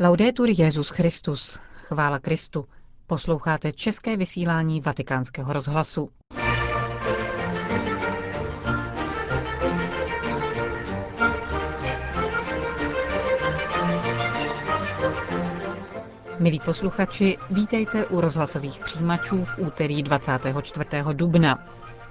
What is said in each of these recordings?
Laudetur Jezus Christus. Chvála Kristu. Posloucháte české vysílání Vatikánského rozhlasu. Milí posluchači, vítejte u rozhlasových přijímačů v úterý 24. dubna.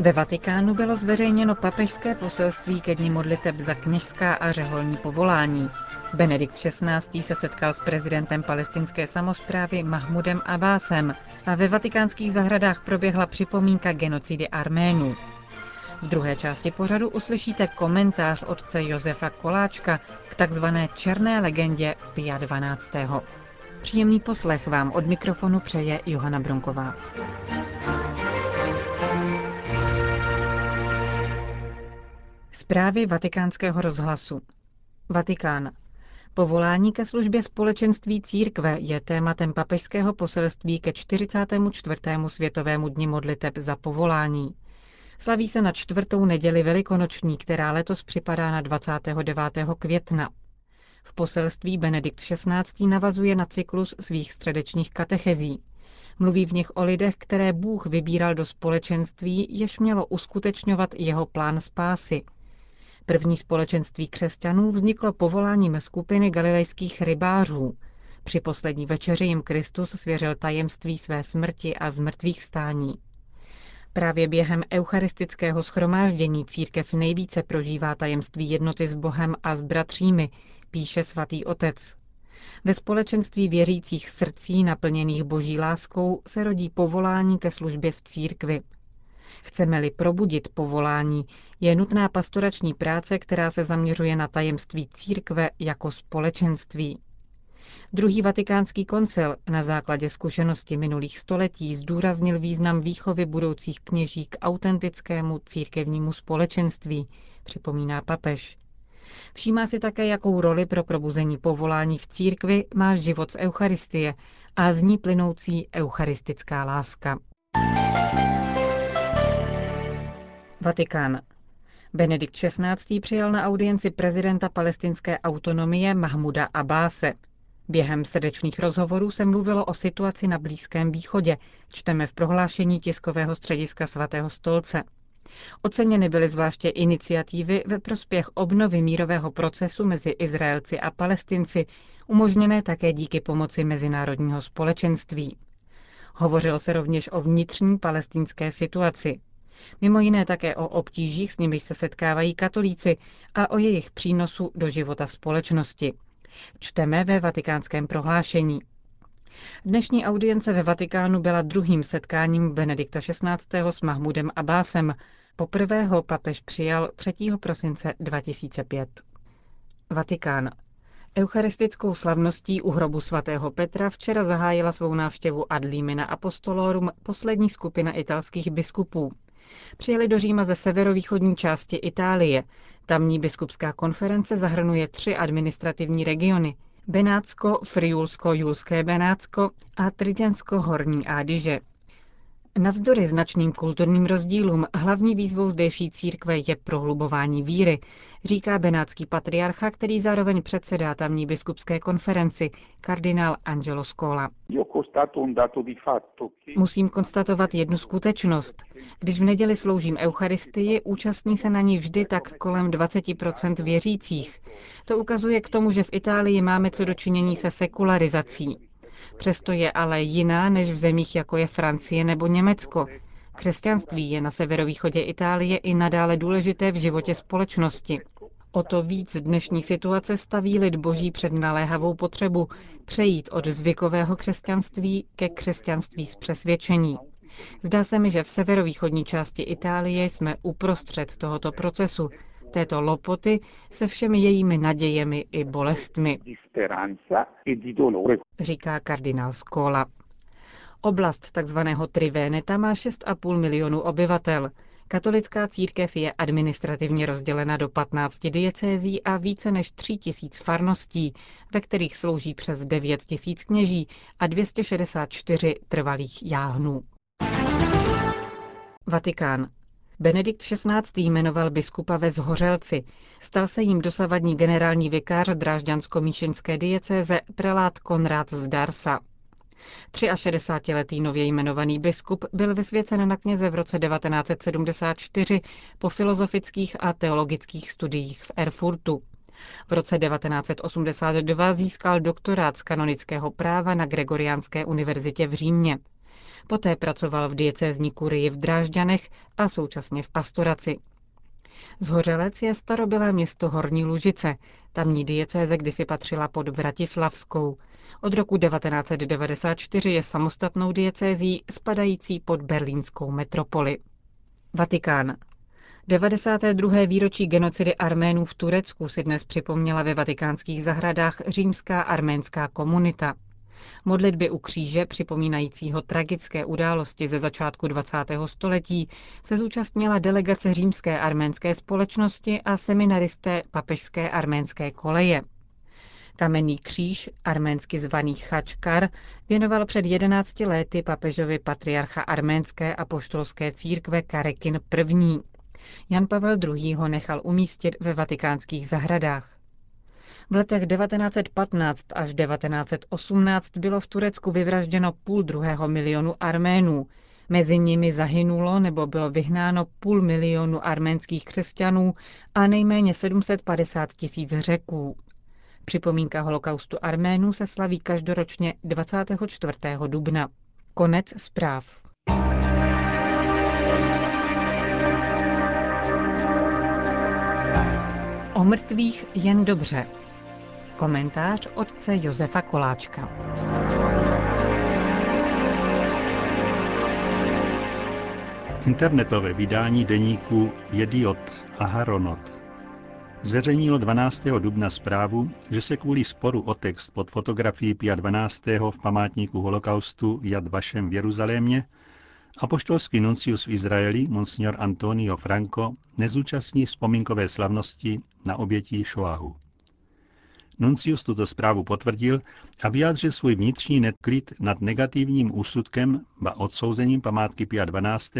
Ve Vatikánu bylo zveřejněno papežské poselství ke dní modliteb za kněžská a řeholní povolání. Benedikt XVI. se setkal s prezidentem palestinské samozprávy Mahmudem Abbásem a ve vatikánských zahradách proběhla připomínka genocidy Arménů. V druhé části pořadu uslyšíte komentář otce Josefa Koláčka k takzvané černé legendě Pia 12. Příjemný poslech vám od mikrofonu přeje Johana Bronková. Zprávy vatikánského rozhlasu. Vatikán. Povolání ke službě společenství církve je tématem papežského poselství ke 44. světovému dni modliteb za povolání. Slaví se na čtvrtou neděli velikonoční, která letos připadá na 29. května. V poselství Benedikt XVI. navazuje na cyklus svých středečních katechezí. Mluví v nich o lidech, které Bůh vybíral do společenství, jež mělo uskutečňovat jeho plán spásy – První společenství křesťanů vzniklo povoláním skupiny galilejských rybářů. Při poslední večeři jim Kristus svěřil tajemství své smrti a zmrtvých vstání. Právě během eucharistického schromáždění církev nejvíce prožívá tajemství jednoty s Bohem a s bratřími, píše svatý otec. Ve společenství věřících srdcí naplněných boží láskou se rodí povolání ke službě v církvi – Chceme-li probudit povolání, je nutná pastorační práce, která se zaměřuje na tajemství církve jako společenství. Druhý vatikánský koncil na základě zkušenosti minulých století zdůraznil význam výchovy budoucích kněží k autentickému církevnímu společenství, připomíná papež. Všímá si také, jakou roli pro probuzení povolání v církvi má život z Eucharistie a z ní plynoucí eucharistická láska. Vatikán. Benedikt XVI. přijal na audienci prezidenta palestinské autonomie Mahmuda Abáse. Během srdečných rozhovorů se mluvilo o situaci na Blízkém východě, čteme v prohlášení tiskového střediska svatého stolce. Oceněny byly zvláště iniciativy ve prospěch obnovy mírového procesu mezi Izraelci a Palestinci, umožněné také díky pomoci mezinárodního společenství. Hovořilo se rovněž o vnitřní palestinské situaci. Mimo jiné také o obtížích, s nimiž se setkávají katolíci a o jejich přínosu do života společnosti. Čteme ve vatikánském prohlášení. Dnešní audience ve Vatikánu byla druhým setkáním Benedikta XVI. s Mahmudem Abbásem. Poprvé ho papež přijal 3. prosince 2005. Vatikán. Eucharistickou slavností u hrobu svatého Petra včera zahájila svou návštěvu Adlimina Apostolorum poslední skupina italských biskupů. Přijeli do Říma ze severovýchodní části Itálie. Tamní biskupská konference zahrnuje tři administrativní regiony. Benátsko, Friulsko-Julské Benátsko a Tridensko-Horní Ádyže. Navzdory značným kulturním rozdílům hlavní výzvou zdejší církve je prohlubování víry, říká benátský patriarcha, který zároveň předsedá tamní biskupské konferenci, kardinál Angelo Scola. Musím konstatovat jednu skutečnost. Když v neděli sloužím Eucharistii, účastní se na ní vždy tak kolem 20% věřících. To ukazuje k tomu, že v Itálii máme co dočinění se sekularizací. Přesto je ale jiná než v zemích jako je Francie nebo Německo. Křesťanství je na severovýchodě Itálie i nadále důležité v životě společnosti. O to víc dnešní situace staví lid boží před naléhavou potřebu přejít od zvykového křesťanství ke křesťanství z přesvědčení. Zdá se mi, že v severovýchodní části Itálie jsme uprostřed tohoto procesu, této lopoty se všemi jejími nadějemi i bolestmi, říká kardinál Skola. Oblast tzv. Trivéneta má 6,5 milionu obyvatel. Katolická církev je administrativně rozdělena do 15 diecézí a více než 3 tisíc farností, ve kterých slouží přes 9 tisíc kněží a 264 trvalých jáhnů. Vatikán. Benedikt XVI. jmenoval biskupa ve Zhořelci. Stal se jim dosavadní generální vikář drážďansko-míšinské diecéze prelát Konrad z Darsa. 63-letý nově jmenovaný biskup byl vysvěcen na kněze v roce 1974 po filozofických a teologických studiích v Erfurtu. V roce 1982 získal doktorát z kanonického práva na Gregoriánské univerzitě v Římě. Poté pracoval v diecézní kurii v Drážďanech a současně v pastoraci. Zhořelec je starobylé město Horní Lužice. Tamní diecéze kdysi patřila pod Vratislavskou. Od roku 1994 je samostatnou diecézí spadající pod berlínskou metropoli. Vatikán. 92. výročí genocidy Arménů v Turecku si dnes připomněla ve vatikánských zahradách římská arménská komunita. Modlitby u kříže, připomínajícího tragické události ze začátku 20. století, se zúčastnila delegace římské arménské společnosti a seminaristé papežské arménské koleje. Kamenný kříž, arménsky zvaný Chačkar, věnoval před 11 lety papežovi patriarcha arménské a poštolské církve Karekin I. Jan Pavel II. ho nechal umístit ve vatikánských zahradách. V letech 1915 až 1918 bylo v Turecku vyvražděno půl druhého milionu Arménů. Mezi nimi zahynulo nebo bylo vyhnáno půl milionu arménských křesťanů a nejméně 750 tisíc řeků. Připomínka holokaustu Arménů se slaví každoročně 24. dubna. Konec zpráv. O mrtvých jen dobře. Komentář otce Josefa Koláčka. Internetové vydání deníku Jediot a Haronot zveřejnilo 12. dubna zprávu, že se kvůli sporu o text pod fotografií Pia 12. v památníku holokaustu Jad Vašem v Jeruzalémě apoštolský nuncius v Izraeli, monsignor Antonio Franco, nezúčastní vzpomínkové slavnosti na obětí Šoahu. Nuncius tuto zprávu potvrdil a vyjádřil svůj vnitřní neklid nad negativním úsudkem ba odsouzením památky Pia 12.,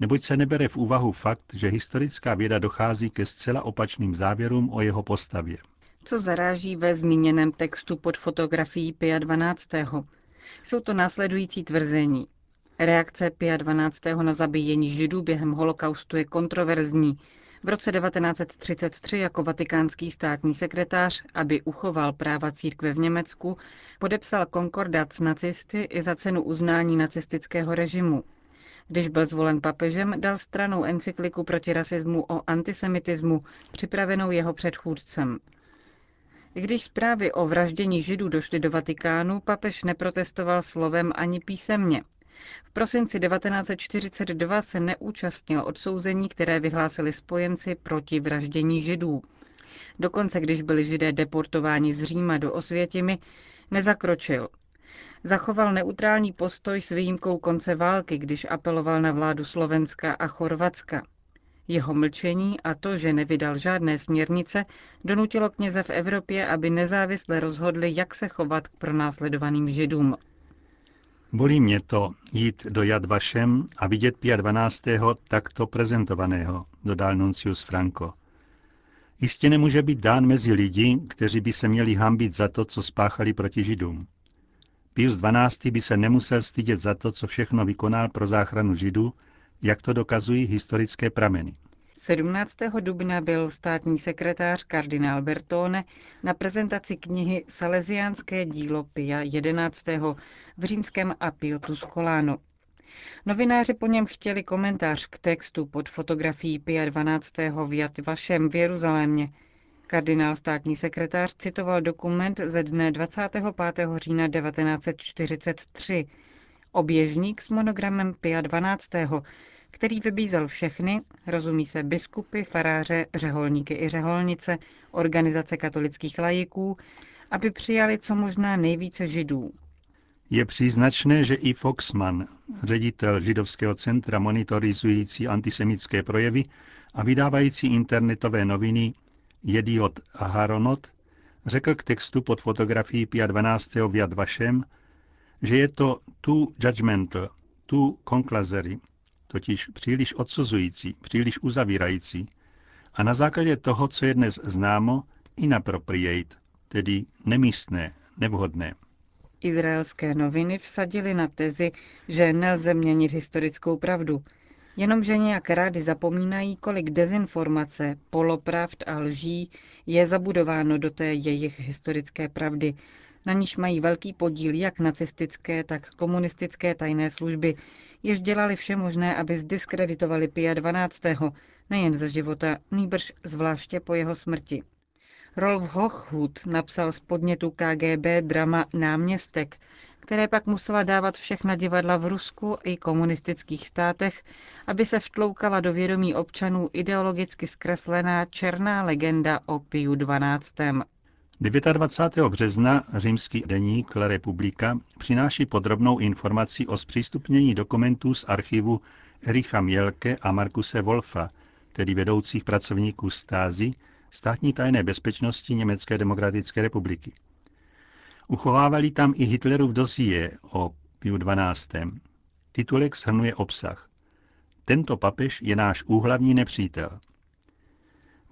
neboť se nebere v úvahu fakt, že historická věda dochází ke zcela opačným závěrům o jeho postavě. Co zaráží ve zmíněném textu pod fotografií Pia 12. Jsou to následující tvrzení. Reakce Pia 12. na zabíjení židů během holokaustu je kontroverzní, v roce 1933 jako vatikánský státní sekretář, aby uchoval práva církve v Německu, podepsal konkordát s nacisty i za cenu uznání nacistického režimu. Když byl zvolen papežem, dal stranou encykliku proti rasismu o antisemitismu, připravenou jeho předchůdcem. I když zprávy o vraždění židů došly do Vatikánu, papež neprotestoval slovem ani písemně. V prosinci 1942 se neúčastnil odsouzení, které vyhlásili spojenci proti vraždění židů. Dokonce, když byli židé deportováni z Říma do Osvětimi, nezakročil. Zachoval neutrální postoj s výjimkou konce války, když apeloval na vládu Slovenska a Chorvatska. Jeho mlčení a to, že nevydal žádné směrnice, donutilo kněze v Evropě, aby nezávisle rozhodli, jak se chovat k pronásledovaným židům. Bolí mě to jít do Jad Vašem a vidět Pia 12. takto prezentovaného, dodal Nuncius Franco. Jistě nemůže být dán mezi lidi, kteří by se měli hambit za to, co spáchali proti Židům. Pius XII. by se nemusel stydět za to, co všechno vykonal pro záchranu Židů, jak to dokazují historické prameny. 17. dubna byl státní sekretář kardinál Bertone na prezentaci knihy Salesiánské dílo Pia 11. v římském Apiotu Scolano. Novináři po něm chtěli komentář k textu pod fotografií Pia 12. v Jat Vašem v Jeruzalémě. Kardinál státní sekretář citoval dokument ze dne 25. října 1943, oběžník s monogramem Pia 12 který vybízel všechny, rozumí se biskupy, faráře, řeholníky i řeholnice, organizace katolických lajiků, aby přijali co možná nejvíce židů. Je příznačné, že i Foxman, ředitel židovského centra monitorizující antisemické projevy a vydávající internetové noviny Jediot a Haronot, řekl k textu pod fotografií Pia 12. v Yad že je to too judgmental, too conclusory, totiž příliš odsuzující, příliš uzavírající a na základě toho, co je dnes známo, inappropriate, tedy nemístné, nevhodné. Izraelské noviny vsadily na tezi, že nelze měnit historickou pravdu, jenomže nějak rády zapomínají, kolik dezinformace, polopravd a lží je zabudováno do té jejich historické pravdy, na níž mají velký podíl jak nacistické, tak komunistické tajné služby, jež dělali vše možné, aby zdiskreditovali Pia 12. nejen za života, nýbrž zvláště po jeho smrti. Rolf Hochhut napsal z podnětu KGB drama Náměstek, které pak musela dávat všechna divadla v Rusku i komunistických státech, aby se vtloukala do vědomí občanů ideologicky zkreslená černá legenda o Piu 12. 29. března římský deník La Republika přináší podrobnou informaci o zpřístupnění dokumentů z archivu Ericha Mělke a Markuse Wolfa, tedy vedoucích pracovníků stázy, státní tajné bezpečnosti Německé demokratické republiky. Uchovávali tam i Hitlerův dosie o Piu 12. Titulek shrnuje obsah. Tento papež je náš úhlavní nepřítel.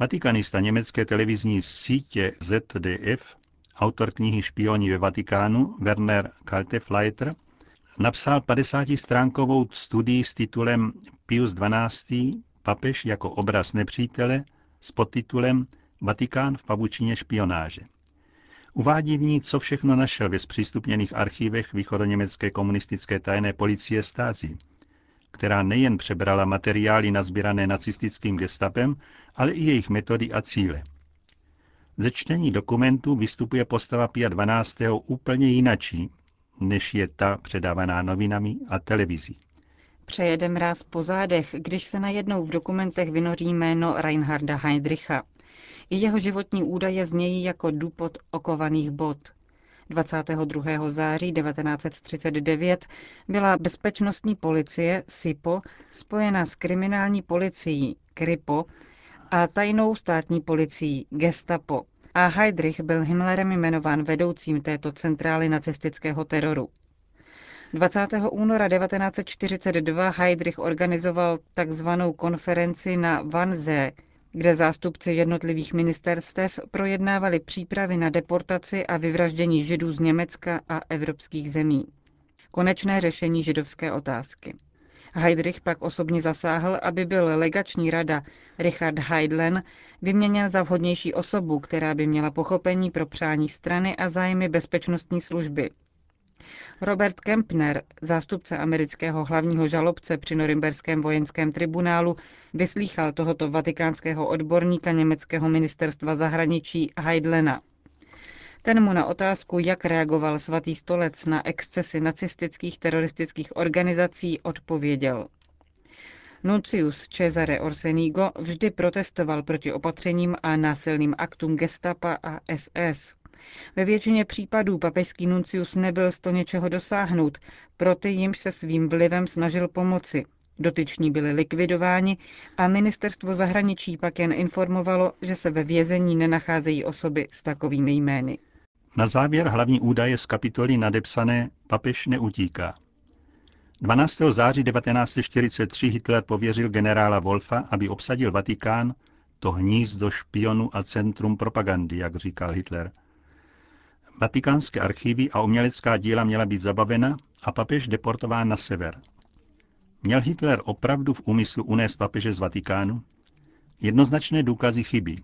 Vatikanista německé televizní sítě ZDF, autor knihy Špioni ve Vatikánu Werner Kaltefleiter, napsal 50-stránkovou studii s titulem Pius XII. papež jako obraz nepřítele s podtitulem Vatikán v pavučině špionáže. Uvádí v ní, co všechno našel ve zpřístupněných archívech východoněmecké komunistické tajné policie Stázi, která nejen přebrala materiály nazbírané nacistickým gestapem, ale i jejich metody a cíle. Ze čtení dokumentů vystupuje postava Pia 12. úplně jinačí, než je ta předávaná novinami a televizí. Přejede mráz po zádech, když se najednou v dokumentech vynoří jméno Reinharda Heydricha. I jeho životní údaje znějí jako důpot okovaných bod. 22. září 1939 byla bezpečnostní policie SIPO spojena s kriminální policií KRIPO a tajnou státní policií Gestapo a Heydrich byl Himmlerem jmenován vedoucím této centrály nacistického teroru. 20. února 1942 Heydrich organizoval takzvanou konferenci na Wannsee, kde zástupci jednotlivých ministerstev projednávali přípravy na deportaci a vyvraždění židů z Německa a evropských zemí. Konečné řešení židovské otázky. Heydrich pak osobně zasáhl, aby byl legační rada Richard Heidlen vyměněn za vhodnější osobu, která by měla pochopení pro přání strany a zájmy bezpečnostní služby, Robert Kempner, zástupce amerického hlavního žalobce při Norimberském vojenském tribunálu, vyslýchal tohoto vatikánského odborníka německého ministerstva zahraničí Heidlena. Ten mu na otázku, jak reagoval svatý stolec na excesy nacistických teroristických organizací, odpověděl. Nuncius Cesare Orsenigo vždy protestoval proti opatřením a násilným aktům gestapa a SS. Ve většině případů papežský nuncius nebyl z to něčeho dosáhnout, pro ty jimž se svým vlivem snažil pomoci. Dotyční byli likvidováni a ministerstvo zahraničí pak jen informovalo, že se ve vězení nenacházejí osoby s takovými jmény. Na závěr hlavní údaje z kapitoly nadepsané Papež neutíká. 12. září 1943 Hitler pověřil generála Wolfa, aby obsadil Vatikán, to hnízdo špionu a centrum propagandy, jak říkal Hitler – Vatikánské archivy a umělecká díla měla být zabavena a papež deportován na sever. Měl Hitler opravdu v úmyslu unést papeže z Vatikánu? Jednoznačné důkazy chybí.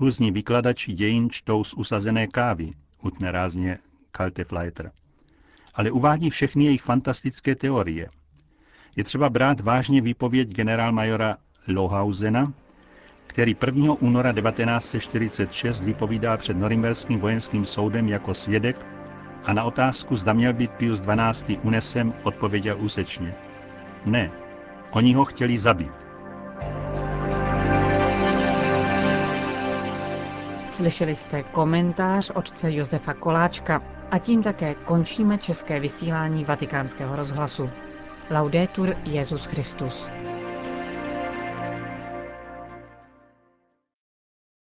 Různí vykladači dějin čtou z usazené kávy, utne rázně Kaltefleiter. Ale uvádí všechny jejich fantastické teorie. Je třeba brát vážně výpověď generálmajora Lohausena, který 1. února 1946 vypovídá před Norimberským vojenským soudem jako svědek a na otázku, zda měl být Pius XII. unesem, odpověděl úsečně. Ne, oni ho chtěli zabít. Slyšeli jste komentář otce Josefa Koláčka a tím také končíme české vysílání vatikánského rozhlasu. Laudetur Jezus Christus.